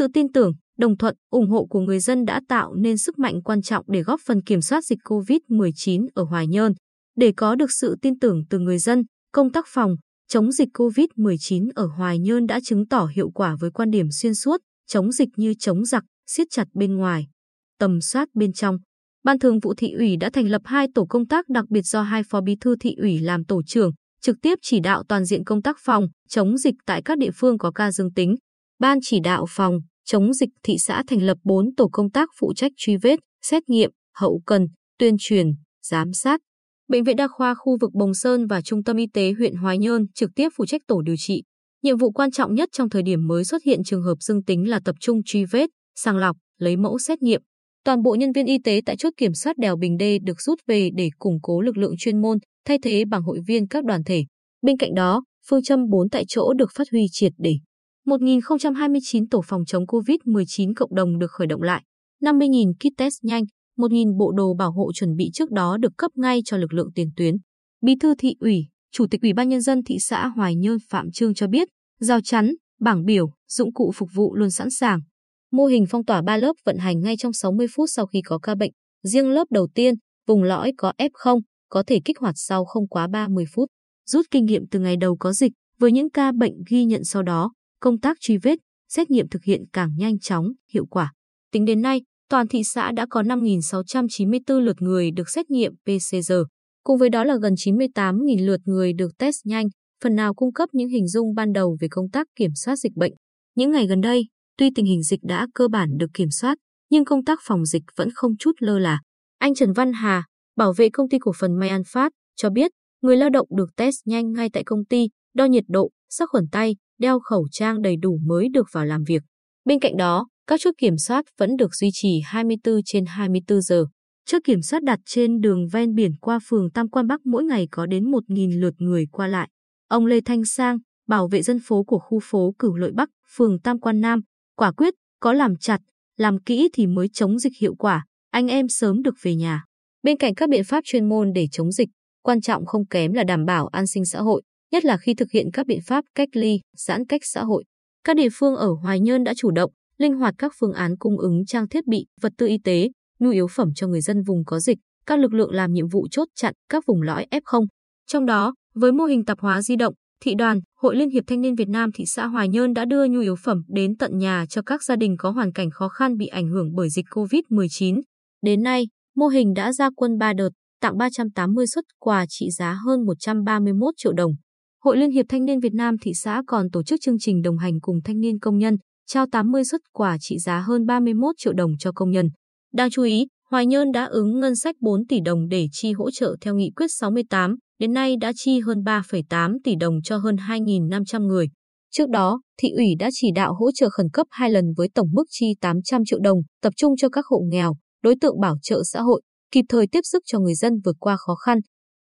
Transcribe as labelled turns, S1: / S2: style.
S1: Sự tin tưởng, đồng thuận, ủng hộ của người dân đã tạo nên sức mạnh quan trọng để góp phần kiểm soát dịch COVID-19 ở Hoài Nhơn. Để có được sự tin tưởng từ người dân, công tác phòng, chống dịch COVID-19 ở Hoài Nhơn đã chứng tỏ hiệu quả với quan điểm xuyên suốt, chống dịch như chống giặc, siết chặt bên ngoài, tầm soát bên trong. Ban thường vụ thị ủy đã thành lập hai tổ công tác đặc biệt do hai phó bí thư thị ủy làm tổ trưởng, trực tiếp chỉ đạo toàn diện công tác phòng, chống dịch tại các địa phương có ca dương tính. Ban chỉ đạo phòng, chống dịch thị xã thành lập 4 tổ công tác phụ trách truy vết, xét nghiệm, hậu cần, tuyên truyền, giám sát. Bệnh viện Đa khoa khu vực Bồng Sơn và Trung tâm Y tế huyện Hoài Nhơn trực tiếp phụ trách tổ điều trị. Nhiệm vụ quan trọng nhất trong thời điểm mới xuất hiện trường hợp dương tính là tập trung truy vết, sàng lọc, lấy mẫu xét nghiệm. Toàn bộ nhân viên y tế tại chốt kiểm soát đèo Bình Đê được rút về để củng cố lực lượng chuyên môn, thay thế bằng hội viên các đoàn thể. Bên cạnh đó, phương châm 4 tại chỗ được phát huy triệt để. 1.029 tổ phòng chống COVID-19 cộng đồng được khởi động lại. 50.000 kit test nhanh, 1.000 bộ đồ bảo hộ chuẩn bị trước đó được cấp ngay cho lực lượng tiền tuyến. Bí thư thị ủy, Chủ tịch Ủy ban Nhân dân thị xã Hoài Nhơn Phạm Trương cho biết, giao chắn, bảng biểu, dụng cụ phục vụ luôn sẵn sàng. Mô hình phong tỏa 3 lớp vận hành ngay trong 60 phút sau khi có ca bệnh. Riêng lớp đầu tiên, vùng lõi có F0, có thể kích hoạt sau không quá 30 phút. Rút kinh nghiệm từ ngày đầu có dịch, với những ca bệnh ghi nhận sau đó, công tác truy vết, xét nghiệm thực hiện càng nhanh chóng, hiệu quả. Tính đến nay, toàn thị xã đã có 5.694 lượt người được xét nghiệm PCR. Cùng với đó là gần 98.000 lượt người được test nhanh, phần nào cung cấp những hình dung ban đầu về công tác kiểm soát dịch bệnh. Những ngày gần đây, tuy tình hình dịch đã cơ bản được kiểm soát, nhưng công tác phòng dịch vẫn không chút lơ là. Anh Trần Văn Hà, bảo vệ công ty cổ phần May An Phát, cho biết người lao động được test nhanh ngay tại công ty, đo nhiệt độ, sát khuẩn tay, đeo khẩu trang đầy đủ mới được vào làm việc. Bên cạnh đó, các chốt kiểm soát vẫn được duy trì 24 trên 24 giờ. Chốt kiểm soát đặt trên đường ven biển qua phường Tam Quan Bắc mỗi ngày có đến 1.000 lượt người qua lại. Ông Lê Thanh Sang, bảo vệ dân phố của khu phố Cửu Lợi Bắc, phường Tam Quan Nam, quả quyết, có làm chặt, làm kỹ thì mới chống dịch hiệu quả, anh em sớm được về nhà. Bên cạnh các biện pháp chuyên môn để chống dịch, quan trọng không kém là đảm bảo an sinh xã hội, nhất là khi thực hiện các biện pháp cách ly, giãn cách xã hội. Các địa phương ở Hoài Nhơn đã chủ động, linh hoạt các phương án cung ứng trang thiết bị, vật tư y tế, nhu yếu phẩm cho người dân vùng có dịch, các lực lượng làm nhiệm vụ chốt chặn các vùng lõi F0. Trong đó, với mô hình tạp hóa di động, thị đoàn, Hội Liên hiệp Thanh niên Việt Nam thị xã Hoài Nhơn đã đưa nhu yếu phẩm đến tận nhà cho các gia đình có hoàn cảnh khó khăn bị ảnh hưởng bởi dịch COVID-19. Đến nay, mô hình đã ra quân 3 đợt, tặng 380 xuất quà trị giá hơn 131 triệu đồng. Hội Liên hiệp Thanh niên Việt Nam thị xã còn tổ chức chương trình đồng hành cùng thanh niên công nhân, trao 80 xuất quà trị giá hơn 31 triệu đồng cho công nhân. Đáng chú ý, Hoài Nhơn đã ứng ngân sách 4 tỷ đồng để chi hỗ trợ theo nghị quyết 68, đến nay đã chi hơn 3,8 tỷ đồng cho hơn 2.500 người. Trước đó, thị ủy đã chỉ đạo hỗ trợ khẩn cấp hai lần với tổng mức chi 800 triệu đồng, tập trung cho các hộ nghèo, đối tượng bảo trợ xã hội, kịp thời tiếp sức cho người dân vượt qua khó khăn,